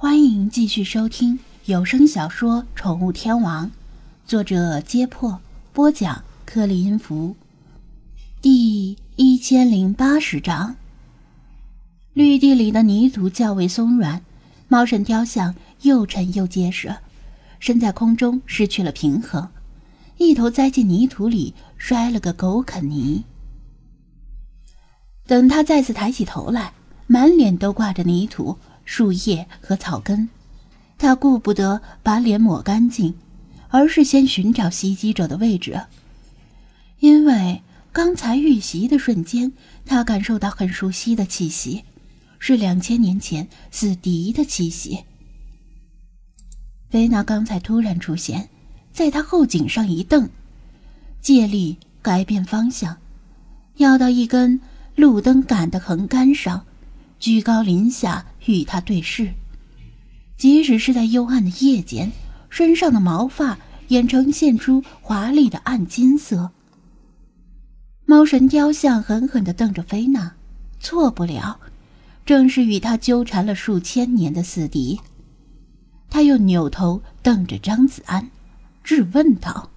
欢迎继续收听有声小说《宠物天王》，作者：揭破，播讲：克里音符，第一千零八十章。绿地里的泥土较为松软，猫神雕像又沉又结实，身在空中失去了平衡，一头栽进泥土里，摔了个狗啃泥。等他再次抬起头来，满脸都挂着泥土。树叶和草根，他顾不得把脸抹干净，而是先寻找袭击者的位置。因为刚才遇袭的瞬间，他感受到很熟悉的气息，是两千年前死敌的气息。菲娜刚才突然出现，在他后颈上一蹬，借力改变方向，要到一根路灯杆的横杆上，居高临下。与他对视，即使是在幽暗的夜间，身上的毛发也呈现出华丽的暗金色。猫神雕像狠狠地瞪着菲娜，错不了，正是与他纠缠了数千年的死敌。他又扭头瞪着张子安，质问道：“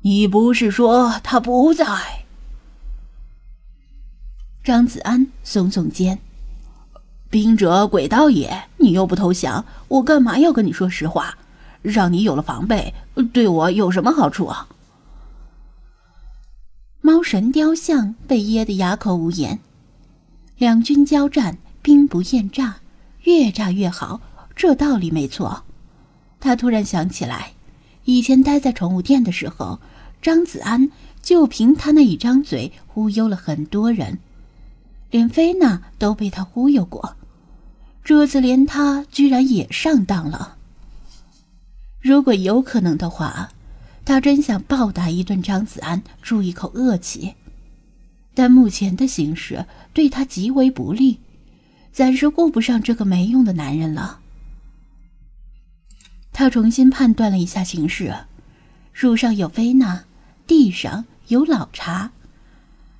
你不是说他不在？”张子安耸耸肩。兵者，诡道也。你又不投降，我干嘛要跟你说实话？让你有了防备，对我有什么好处啊？猫神雕像被噎得哑口无言。两军交战，兵不厌诈，越诈越好，这道理没错。他突然想起来，以前待在宠物店的时候，张子安就凭他那一张嘴忽悠了很多人。连菲娜都被他忽悠过，这次连他居然也上当了。如果有可能的话，他真想暴打一顿张子安，出一口恶气。但目前的形势对他极为不利，暂时顾不上这个没用的男人了。他重新判断了一下形势：树上有菲娜，地上有老茶。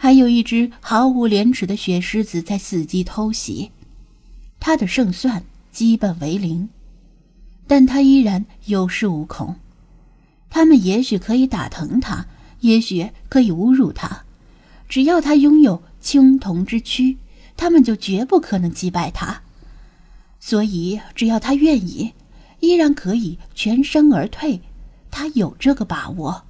还有一只毫无廉耻的雪狮子在伺机偷袭，他的胜算基本为零，但他依然有恃无恐。他们也许可以打疼他，也许可以侮辱他，只要他拥有青铜之躯，他们就绝不可能击败他。所以，只要他愿意，依然可以全身而退。他有这个把握。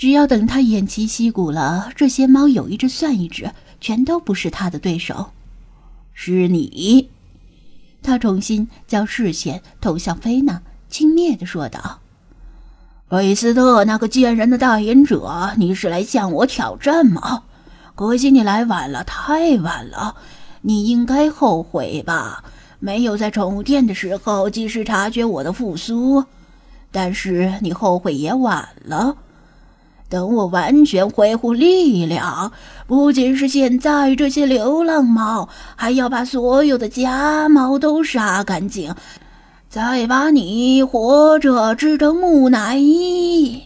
只要等他偃旗息鼓了，这些猫有一只算一只，全都不是他的对手。是你，他重新将视线投向菲娜，轻蔑的说道：“韦斯特那个贱人的代言者，你是来向我挑战吗？可惜你来晚了，太晚了。你应该后悔吧？没有在宠物店的时候及时察觉我的复苏，但是你后悔也晚了。”等我完全恢复力量，不仅是现在这些流浪猫，还要把所有的家猫都杀干净，再把你活着制成木乃伊。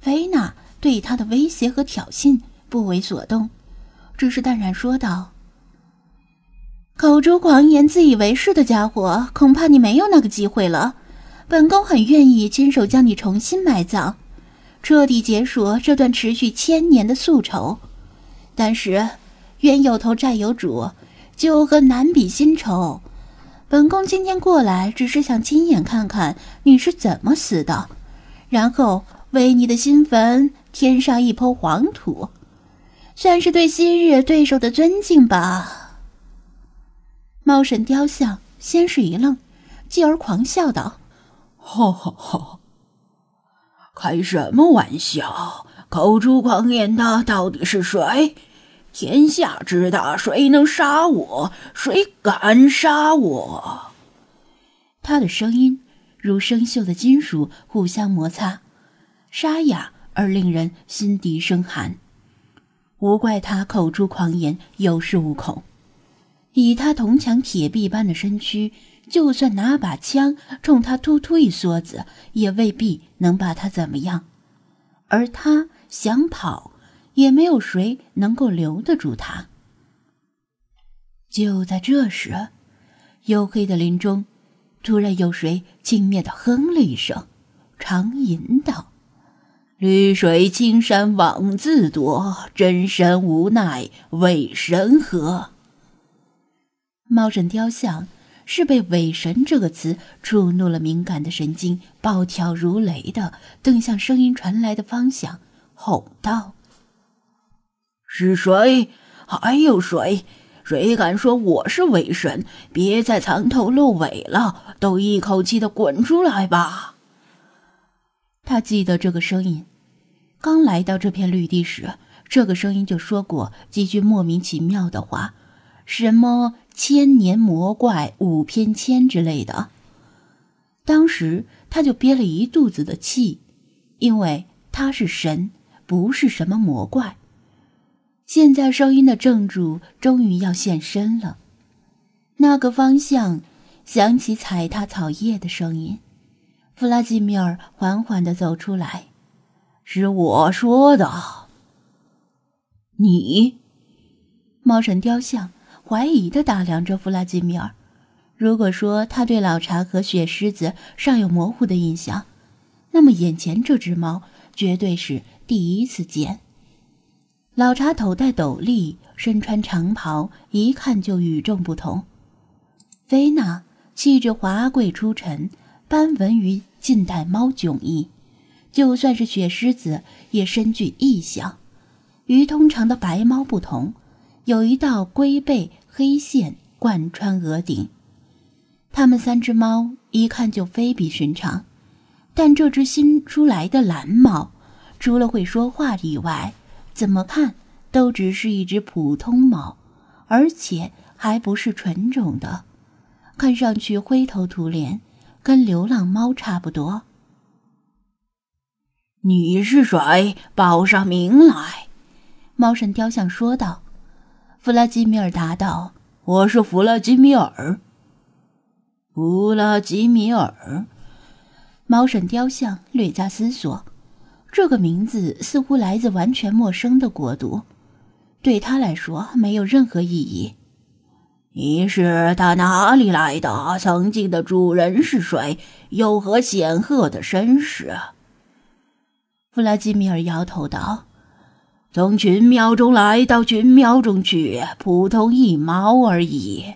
菲娜对他的威胁和挑衅不为所动，只是淡然说道：“口出狂言、自以为是的家伙，恐怕你没有那个机会了。本宫很愿意亲手将你重新埋葬。”彻底结束这段持续千年的宿仇，但是冤有头债有主，旧恨难比新仇。本宫今天过来，只是想亲眼看看你是怎么死的，然后为你的新坟添上一抔黄土，算是对昔日对手的尊敬吧。猫神雕像先是一愣，继而狂笑道：“哈哈哈！”开什么玩笑！口出狂言的到底是谁？天下之大，谁能杀我？谁敢杀我？他的声音如生锈的金属互相摩擦，沙哑而令人心底生寒。无怪他口出狂言，有恃无恐。以他铜墙铁壁般的身躯。就算拿把枪冲他突突一梭子，也未必能把他怎么样。而他想跑，也没有谁能够留得住他。就在这时，黝黑的林中，突然有谁轻蔑的哼了一声，长吟道：“绿水青山枉自夺，真神无奈为神何？”猫神雕像是被“伪神”这个词触怒了敏感的神经，暴跳如雷的瞪向声音传来的方向，吼道：“是谁？还有谁？”谁敢说我是伪神？别再藏头露尾了，都一口气的滚出来吧！他记得这个声音，刚来到这片绿地时，这个声音就说过几句莫名其妙的话，什么“千年魔怪五偏千”之类的。当时他就憋了一肚子的气，因为他是神，不是什么魔怪。现在声音的正主终于要现身了，那个方向响起踩踏草叶的声音。弗拉基米尔缓缓地走出来：“是我说的。”你，猫神雕像怀疑地打量着弗拉基米尔。如果说他对老茶和雪狮子尚有模糊的印象，那么眼前这只猫绝对是第一次见。老茶头戴斗笠，身穿长袍，一看就与众不同。菲娜气质华贵出尘，斑纹于近代猫迥异。就算是雪狮子，也深具异象。与通常的白猫不同，有一道龟背黑线贯穿额顶。它们三只猫一看就非比寻常，但这只新出来的蓝猫，除了会说话以外，怎么看都只是一只普通猫，而且还不是纯种的，看上去灰头土脸，跟流浪猫差不多。你是谁？报上名来。猫神雕像说道。弗拉基米尔答道：“我是弗拉基米尔。”弗拉基米尔。猫神雕像略加思索。这个名字似乎来自完全陌生的国度，对他来说没有任何意义。你是他哪里来的？曾经的主人是谁？有何显赫的身世？弗拉基米尔摇头道：“从群庙中来到群庙中去，普通一猫而已。”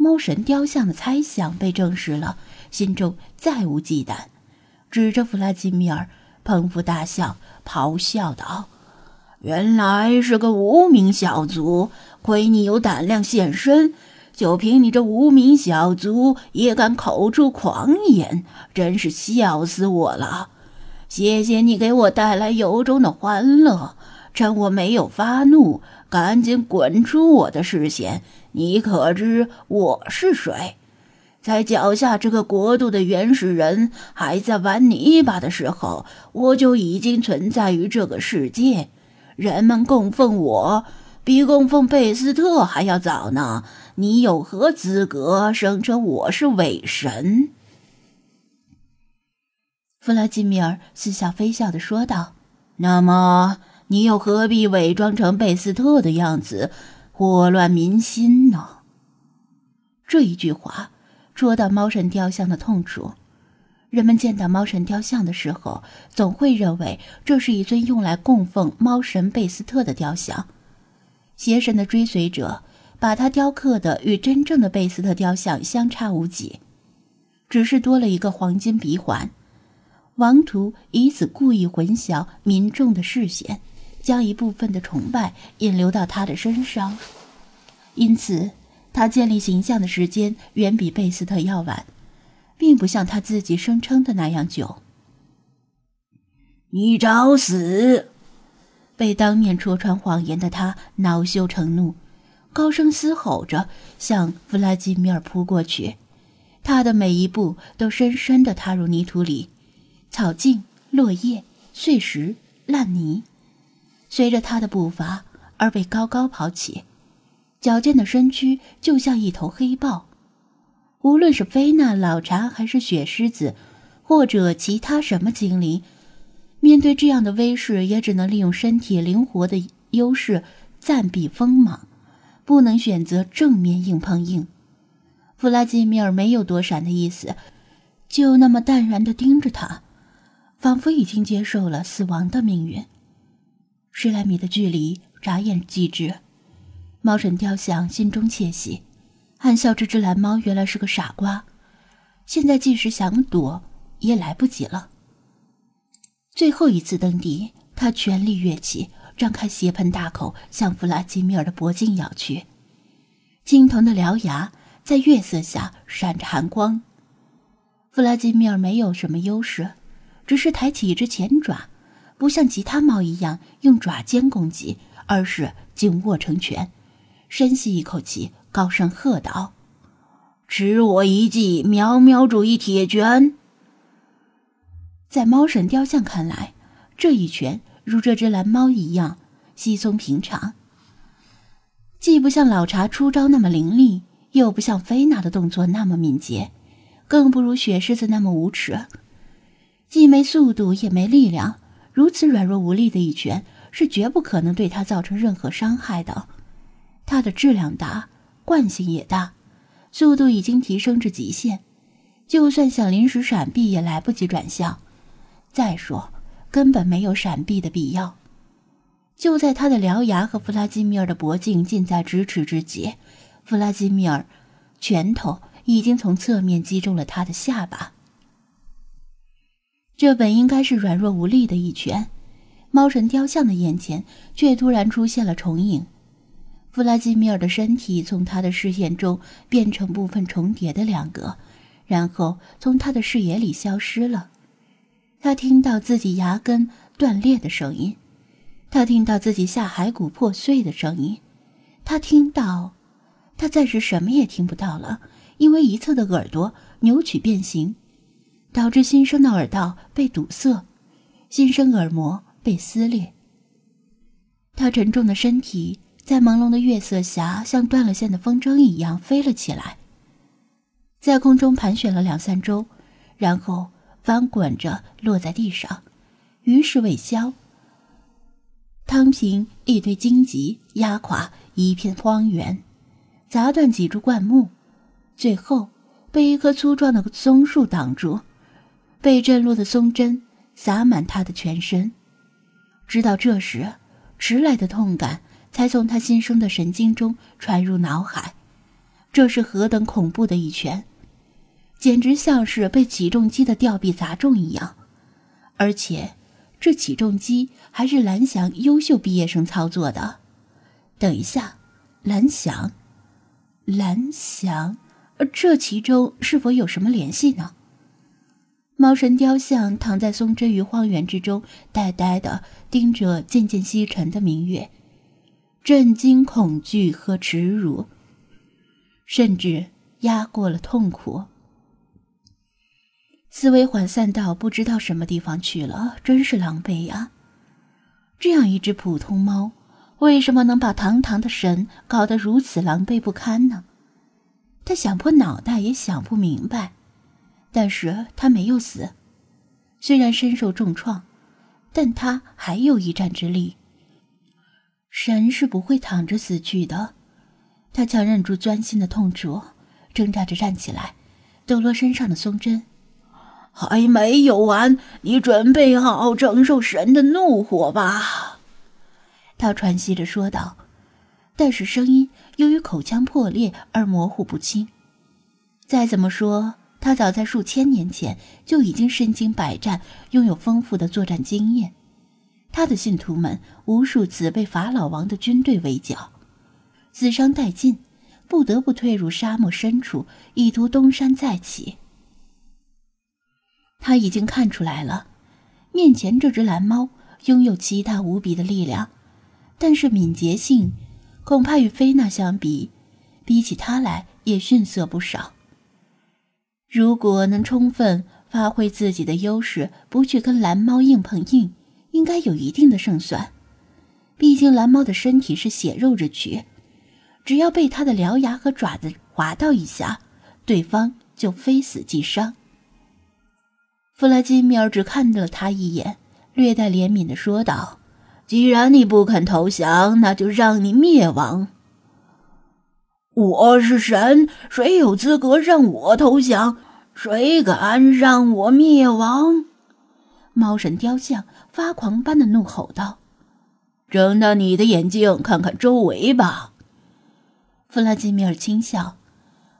猫神雕像的猜想被证实了，心中再无忌惮，指着弗拉基米尔。捧腹大笑，咆哮道：“原来是个无名小卒，亏你有胆量现身！就凭你这无名小卒，也敢口出狂言，真是笑死我了！谢谢你给我带来由衷的欢乐。趁我没有发怒，赶紧滚出我的视线！你可知我是谁？”在脚下这个国度的原始人还在玩泥巴的时候，我就已经存在于这个世界。人们供奉我，比供奉贝斯特还要早呢。你有何资格声称我是伪神？弗拉基米尔似笑非笑地说道：“那么，你又何必伪装成贝斯特的样子，祸乱民心呢？”这一句话。戳到猫神雕像的痛处。人们见到猫神雕像的时候，总会认为这是一尊用来供奉猫神贝斯特的雕像。邪神的追随者把它雕刻的与真正的贝斯特雕像相差无几，只是多了一个黄金鼻环。王图以此故意混淆民众的视线，将一部分的崇拜引流到他的身上，因此。他建立形象的时间远比贝斯特要晚，并不像他自己声称的那样久。你找死！被当面戳穿谎言的他恼羞成怒，高声嘶吼着向弗拉基米尔扑过去。他的每一步都深深地踏入泥土里，草茎、落叶、碎石、烂泥，随着他的步伐而被高高抛起。矫健的身躯就像一头黑豹，无论是菲娜、老查，还是雪狮子，或者其他什么精灵，面对这样的威势，也只能利用身体灵活的优势暂避锋芒，不能选择正面硬碰硬。弗拉基米尔没有躲闪的意思，就那么淡然的盯着他，仿佛已经接受了死亡的命运。十来米的距离，眨眼即至。猫神雕像心中窃喜，暗笑这只蓝猫原来是个傻瓜，现在即使想躲也来不及了。最后一次蹬地，他全力跃起，张开血盆大口向弗拉基米尔的脖颈咬去。青铜的獠牙在月色下闪着寒光。弗拉基米尔没有什么优势，只是抬起一只前爪。不像其他猫一样用爪尖攻击，而是紧握成拳，深吸一口气，高声喝道：“吃我一记喵喵主义铁拳！”在猫神雕像看来，这一拳如这只蓝猫一样稀松平常，既不像老茶出招那么凌厉，又不像菲娜的动作那么敏捷，更不如雪狮子那么无耻，既没速度，也没力量。如此软弱无力的一拳，是绝不可能对他造成任何伤害的。他的质量大，惯性也大，速度已经提升至极限，就算想临时闪避也来不及转向。再说，根本没有闪避的必要。就在他的獠牙和弗拉基米尔的脖颈近在咫尺之际，弗拉基米尔拳头已经从侧面击中了他的下巴。这本应该是软弱无力的一拳，猫神雕像的眼前却突然出现了重影。弗拉基米尔的身体从他的视线中变成部分重叠的两个，然后从他的视野里消失了。他听到自己牙根断裂的声音，他听到自己下颌骨破碎的声音，他听到，他暂时什么也听不到了，因为一侧的耳朵扭曲变形。导致新生的耳道被堵塞，新生耳膜被撕裂。他沉重的身体在朦胧的月色下，像断了线的风筝一样飞了起来，在空中盘旋了两三周，然后翻滚着落在地上，于是未消，汤平一堆荆棘，压垮一片荒原，砸断几株灌木，最后被一棵粗壮的松树挡住。被震落的松针洒满他的全身，直到这时，迟来的痛感才从他新生的神经中传入脑海。这是何等恐怖的一拳，简直像是被起重机的吊臂砸中一样，而且这起重机还是蓝翔优秀毕业生操作的。等一下，蓝翔，蓝翔，这其中是否有什么联系呢？猫神雕像躺在松针与荒原之中，呆呆的盯着渐渐西沉的明月，震惊、恐惧和耻辱，甚至压过了痛苦。思维涣散到不知道什么地方去了，真是狼狈呀！这样一只普通猫，为什么能把堂堂的神搞得如此狼狈不堪呢？他想破脑袋也想不明白。但是他没有死，虽然身受重创，但他还有一战之力。神是不会躺着死去的。他强忍住钻心的痛楚，挣扎着站起来，抖落身上的松针。还没有完，你准备好承受神的怒火吧？他喘息着说道，但是声音由于口腔破裂而模糊不清。再怎么说。他早在数千年前就已经身经百战，拥有丰富的作战经验。他的信徒们无数次被法老王的军队围剿，死伤殆尽，不得不退入沙漠深处，以图东山再起。他已经看出来了，面前这只蓝猫拥有奇大无比的力量，但是敏捷性恐怕与菲娜相比，比起他来也逊色不少。如果能充分发挥自己的优势，不去跟蓝猫硬碰硬，应该有一定的胜算。毕竟蓝猫的身体是血肉之躯，只要被它的獠牙和爪子划到一下，对方就非死即伤。弗拉基米尔只看了他一眼，略带怜悯的说道：“既然你不肯投降，那就让你灭亡。”我是神，谁有资格让我投降？谁敢让我灭亡？猫神雕像发狂般的怒吼道：“睁大你的眼睛，看看周围吧。”弗拉基米尔轻笑：“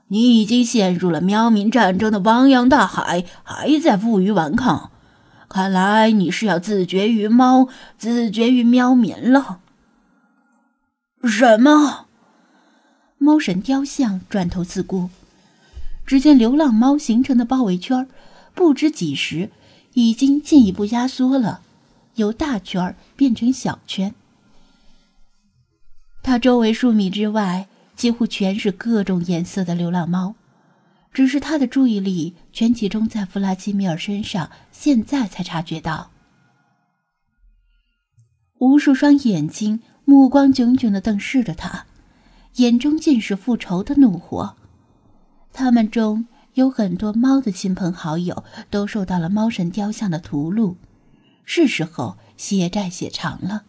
你已经陷入了喵民战争的汪洋大海，还在负隅顽抗。看来你是要自绝于猫，自绝于喵民了。”什么？猫神雕像转头自顾，只见流浪猫形成的包围圈，不知几时已经进一步压缩了，由大圈变成小圈。它周围数米之外，几乎全是各种颜色的流浪猫，只是他的注意力全集中在弗拉基米尔身上，现在才察觉到，无数双眼睛目光炯炯的瞪视着他。眼中尽是复仇的怒火。他们中有很多猫的亲朋好友都受到了猫神雕像的屠戮，是时候血债血偿了。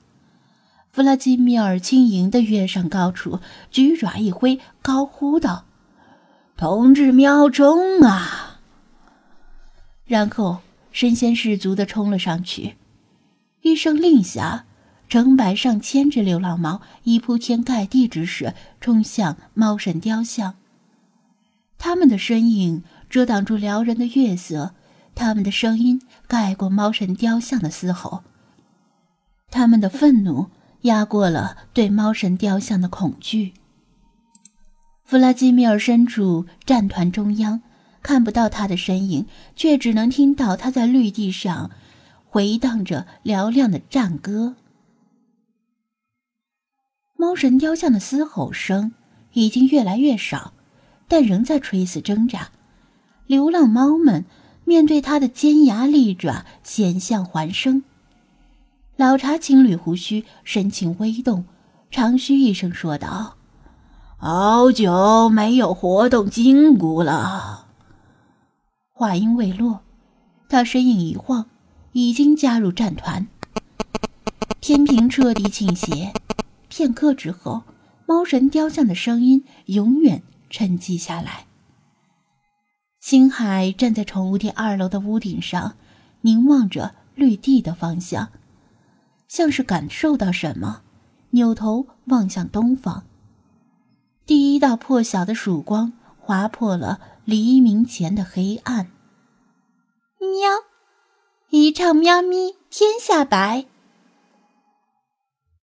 弗拉基米尔轻盈地跃上高处，举爪一挥，高呼道：“同志喵冲啊！”然后身先士卒地冲了上去，一声令下。成百上千只流浪猫以铺天盖地之势冲向猫神雕像。他们的身影遮挡住撩人的月色，他们的声音盖过猫神雕像的嘶吼，他们的愤怒压过了对猫神雕像的恐惧。弗拉基米尔身处战团中央，看不到他的身影，却只能听到他在绿地上回荡着嘹亮的战歌。猫神雕像的嘶吼声已经越来越少，但仍在垂死挣扎。流浪猫们面对它的尖牙利爪，险象环生。老茶情侣胡须神情微动，长吁一声说道：“好久没有活动筋骨了。”话音未落，他身影一晃，已经加入战团。天平彻底倾斜。片刻之后，猫神雕像的声音永远沉寂下来。星海站在宠物店二楼的屋顶上，凝望着绿地的方向，像是感受到什么，扭头望向东方。第一道破晓的曙光划破了黎明前的黑暗。喵，一唱喵咪天下白。